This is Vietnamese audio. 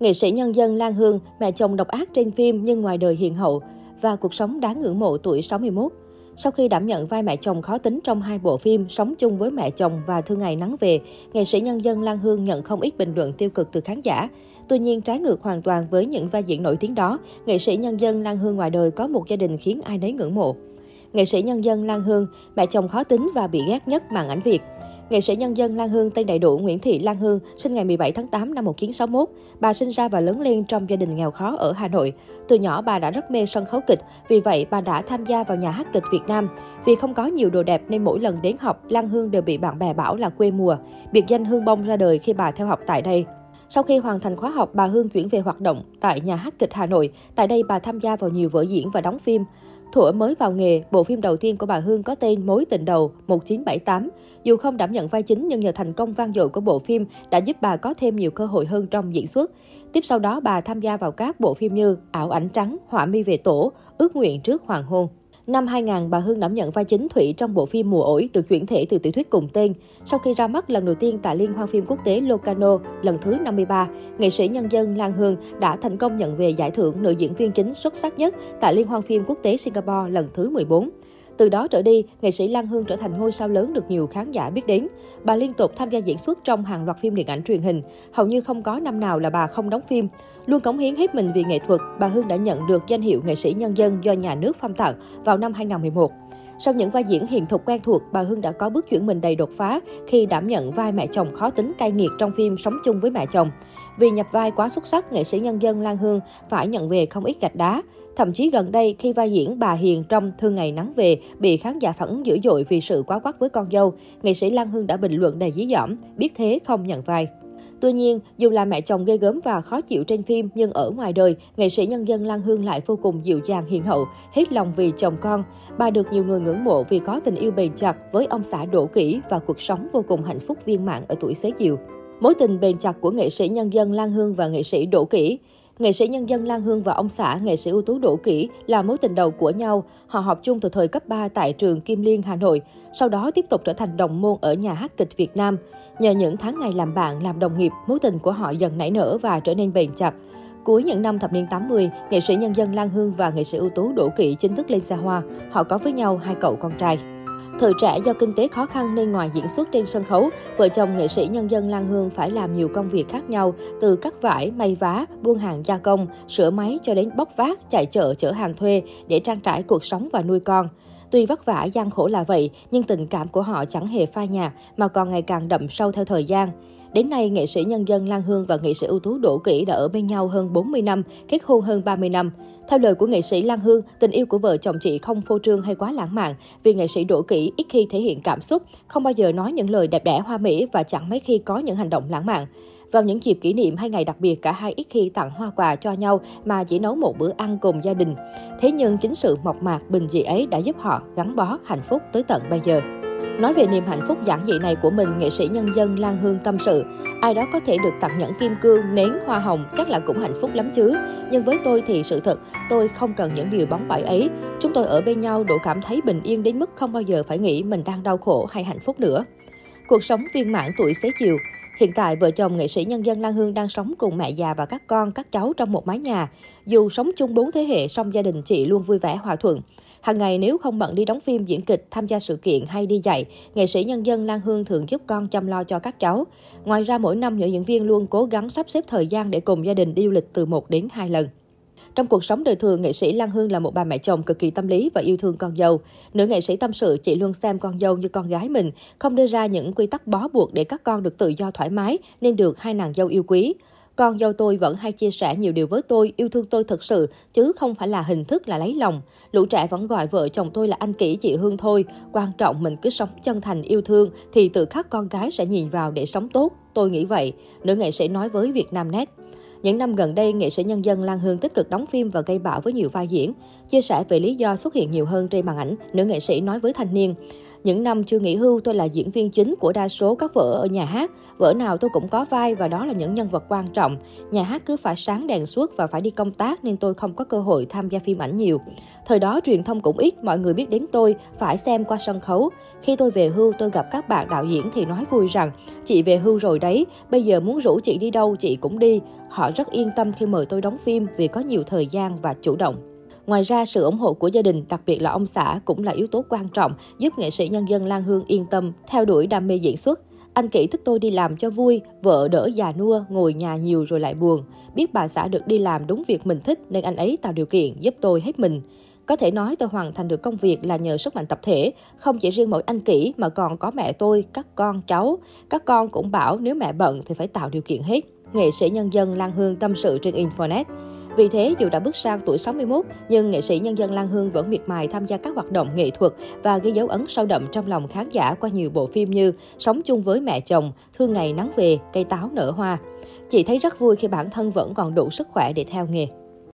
Nghệ sĩ nhân dân Lan Hương, mẹ chồng độc ác trên phim nhưng ngoài đời hiền hậu và cuộc sống đáng ngưỡng mộ tuổi 61. Sau khi đảm nhận vai mẹ chồng khó tính trong hai bộ phim Sống chung với mẹ chồng và Thương ngày nắng về, nghệ sĩ nhân dân Lan Hương nhận không ít bình luận tiêu cực từ khán giả. Tuy nhiên, trái ngược hoàn toàn với những vai diễn nổi tiếng đó, nghệ sĩ nhân dân Lan Hương ngoài đời có một gia đình khiến ai nấy ngưỡng mộ. Nghệ sĩ nhân dân Lan Hương, mẹ chồng khó tính và bị ghét nhất màn ảnh Việt. Nghệ sĩ nhân dân Lan Hương tên đầy đủ Nguyễn Thị Lan Hương, sinh ngày 17 tháng 8 năm 1961. Bà sinh ra và lớn lên trong gia đình nghèo khó ở Hà Nội. Từ nhỏ bà đã rất mê sân khấu kịch, vì vậy bà đã tham gia vào nhà hát kịch Việt Nam. Vì không có nhiều đồ đẹp nên mỗi lần đến học, Lan Hương đều bị bạn bè bảo là quê mùa. Biệt danh Hương Bông ra đời khi bà theo học tại đây. Sau khi hoàn thành khóa học, bà Hương chuyển về hoạt động tại nhà hát kịch Hà Nội. Tại đây bà tham gia vào nhiều vở diễn và đóng phim. Thuở mới vào nghề, bộ phim đầu tiên của bà Hương có tên Mối tình đầu 1978. Dù không đảm nhận vai chính nhưng nhờ thành công vang dội của bộ phim đã giúp bà có thêm nhiều cơ hội hơn trong diễn xuất. Tiếp sau đó bà tham gia vào các bộ phim như Ảo ảnh trắng, Họa mi về tổ, Ước nguyện trước hoàng hôn. Năm 2000, bà Hương đảm nhận vai chính Thủy trong bộ phim Mùa ổi được chuyển thể từ tiểu thuyết cùng tên. Sau khi ra mắt lần đầu tiên tại Liên hoan phim quốc tế Locarno lần thứ 53, nghệ sĩ nhân dân Lan Hương đã thành công nhận về giải thưởng nữ diễn viên chính xuất sắc nhất tại Liên hoan phim quốc tế Singapore lần thứ 14. Từ đó trở đi, nghệ sĩ Lan Hương trở thành ngôi sao lớn được nhiều khán giả biết đến. Bà liên tục tham gia diễn xuất trong hàng loạt phim điện ảnh truyền hình, hầu như không có năm nào là bà không đóng phim. Luôn cống hiến hết mình vì nghệ thuật, bà Hương đã nhận được danh hiệu nghệ sĩ nhân dân do nhà nước phong tặng vào năm 2011. Sau những vai diễn hiền thục quen thuộc, bà Hương đã có bước chuyển mình đầy đột phá khi đảm nhận vai mẹ chồng khó tính cay nghiệt trong phim Sống chung với mẹ chồng. Vì nhập vai quá xuất sắc, nghệ sĩ nhân dân Lan Hương phải nhận về không ít gạch đá. Thậm chí gần đây, khi vai diễn bà Hiền trong Thương Ngày Nắng Về bị khán giả phản ứng dữ dội vì sự quá quát với con dâu, nghệ sĩ Lan Hương đã bình luận đầy dí dỏm, biết thế không nhận vai. Tuy nhiên, dù là mẹ chồng ghê gớm và khó chịu trên phim, nhưng ở ngoài đời, nghệ sĩ nhân dân Lan Hương lại vô cùng dịu dàng hiền hậu, hết lòng vì chồng con. Bà được nhiều người ngưỡng mộ vì có tình yêu bền chặt với ông xã Đỗ Kỷ và cuộc sống vô cùng hạnh phúc viên mãn ở tuổi xế chiều. Mối tình bền chặt của nghệ sĩ nhân dân Lan Hương và nghệ sĩ Đỗ Kỷ Nghệ sĩ nhân dân Lan Hương và ông xã nghệ sĩ ưu tú Đỗ Kỷ là mối tình đầu của nhau. Họ học chung từ thời cấp 3 tại trường Kim Liên, Hà Nội. Sau đó tiếp tục trở thành đồng môn ở nhà hát kịch Việt Nam. Nhờ những tháng ngày làm bạn, làm đồng nghiệp, mối tình của họ dần nảy nở và trở nên bền chặt. Cuối những năm thập niên 80, nghệ sĩ nhân dân Lan Hương và nghệ sĩ ưu tú Đỗ Kỵ chính thức lên xa hoa. Họ có với nhau hai cậu con trai. Thời trẻ do kinh tế khó khăn nên ngoài diễn xuất trên sân khấu, vợ chồng nghệ sĩ nhân dân Lan Hương phải làm nhiều công việc khác nhau, từ cắt vải, may vá, buôn hàng gia công, sửa máy cho đến bóc vác, chạy chợ chở hàng thuê để trang trải cuộc sống và nuôi con. Tuy vất vả gian khổ là vậy, nhưng tình cảm của họ chẳng hề phai nhạt mà còn ngày càng đậm sâu theo thời gian. Đến nay, nghệ sĩ nhân dân Lan Hương và nghệ sĩ ưu tú Đỗ Kỷ đã ở bên nhau hơn 40 năm, kết hôn hơn 30 năm. Theo lời của nghệ sĩ Lan Hương, tình yêu của vợ chồng chị không phô trương hay quá lãng mạn vì nghệ sĩ Đỗ Kỷ ít khi thể hiện cảm xúc, không bao giờ nói những lời đẹp đẽ hoa mỹ và chẳng mấy khi có những hành động lãng mạn. Vào những dịp kỷ niệm hay ngày đặc biệt, cả hai ít khi tặng hoa quà cho nhau mà chỉ nấu một bữa ăn cùng gia đình. Thế nhưng chính sự mộc mạc, bình dị ấy đã giúp họ gắn bó hạnh phúc tới tận bây giờ. Nói về niềm hạnh phúc giản dị này của mình, nghệ sĩ nhân dân Lan Hương tâm sự. Ai đó có thể được tặng nhẫn kim cương, nến, hoa hồng chắc là cũng hạnh phúc lắm chứ. Nhưng với tôi thì sự thật, tôi không cần những điều bóng bẩy ấy. Chúng tôi ở bên nhau độ cảm thấy bình yên đến mức không bao giờ phải nghĩ mình đang đau khổ hay hạnh phúc nữa. Cuộc sống viên mãn tuổi xế chiều, Hiện tại, vợ chồng nghệ sĩ nhân dân Lan Hương đang sống cùng mẹ già và các con, các cháu trong một mái nhà. Dù sống chung bốn thế hệ, song gia đình chị luôn vui vẻ hòa thuận. Hàng ngày nếu không bận đi đóng phim, diễn kịch, tham gia sự kiện hay đi dạy, nghệ sĩ nhân dân Lan Hương thường giúp con chăm lo cho các cháu. Ngoài ra mỗi năm nữ diễn viên luôn cố gắng sắp xếp thời gian để cùng gia đình đi du lịch từ 1 đến 2 lần. Trong cuộc sống đời thường, nghệ sĩ Lan Hương là một bà mẹ chồng cực kỳ tâm lý và yêu thương con dâu. Nữ nghệ sĩ tâm sự, chị luôn xem con dâu như con gái mình, không đưa ra những quy tắc bó buộc để các con được tự do thoải mái nên được hai nàng dâu yêu quý. Con dâu tôi vẫn hay chia sẻ nhiều điều với tôi, yêu thương tôi thật sự, chứ không phải là hình thức là lấy lòng. Lũ trẻ vẫn gọi vợ chồng tôi là anh kỹ chị Hương thôi. Quan trọng mình cứ sống chân thành yêu thương thì tự khắc con gái sẽ nhìn vào để sống tốt. Tôi nghĩ vậy, nữ nghệ sĩ nói với Việt Nam Net. Những năm gần đây, nghệ sĩ nhân dân Lan Hương tích cực đóng phim và gây bão với nhiều vai diễn. Chia sẻ về lý do xuất hiện nhiều hơn trên màn ảnh, nữ nghệ sĩ nói với thanh niên. Những năm chưa nghỉ hưu, tôi là diễn viên chính của đa số các vở ở nhà hát. Vở nào tôi cũng có vai và đó là những nhân vật quan trọng. Nhà hát cứ phải sáng đèn suốt và phải đi công tác nên tôi không có cơ hội tham gia phim ảnh nhiều. Thời đó truyền thông cũng ít, mọi người biết đến tôi phải xem qua sân khấu. Khi tôi về hưu, tôi gặp các bạn đạo diễn thì nói vui rằng, chị về hưu rồi đấy, bây giờ muốn rủ chị đi đâu chị cũng đi. Họ rất yên tâm khi mời tôi đóng phim vì có nhiều thời gian và chủ động. Ngoài ra, sự ủng hộ của gia đình, đặc biệt là ông xã, cũng là yếu tố quan trọng giúp nghệ sĩ nhân dân Lan Hương yên tâm theo đuổi đam mê diễn xuất. Anh kỹ thích tôi đi làm cho vui, vợ đỡ già nua, ngồi nhà nhiều rồi lại buồn. Biết bà xã được đi làm đúng việc mình thích nên anh ấy tạo điều kiện giúp tôi hết mình. Có thể nói tôi hoàn thành được công việc là nhờ sức mạnh tập thể, không chỉ riêng mỗi anh kỹ mà còn có mẹ tôi, các con, cháu. Các con cũng bảo nếu mẹ bận thì phải tạo điều kiện hết. Nghệ sĩ nhân dân Lan Hương tâm sự trên Infonet. Vì thế, dù đã bước sang tuổi 61, nhưng nghệ sĩ nhân dân Lan Hương vẫn miệt mài tham gia các hoạt động nghệ thuật và ghi dấu ấn sâu đậm trong lòng khán giả qua nhiều bộ phim như Sống chung với mẹ chồng, Thương ngày nắng về, Cây táo nở hoa. Chị thấy rất vui khi bản thân vẫn còn đủ sức khỏe để theo nghề.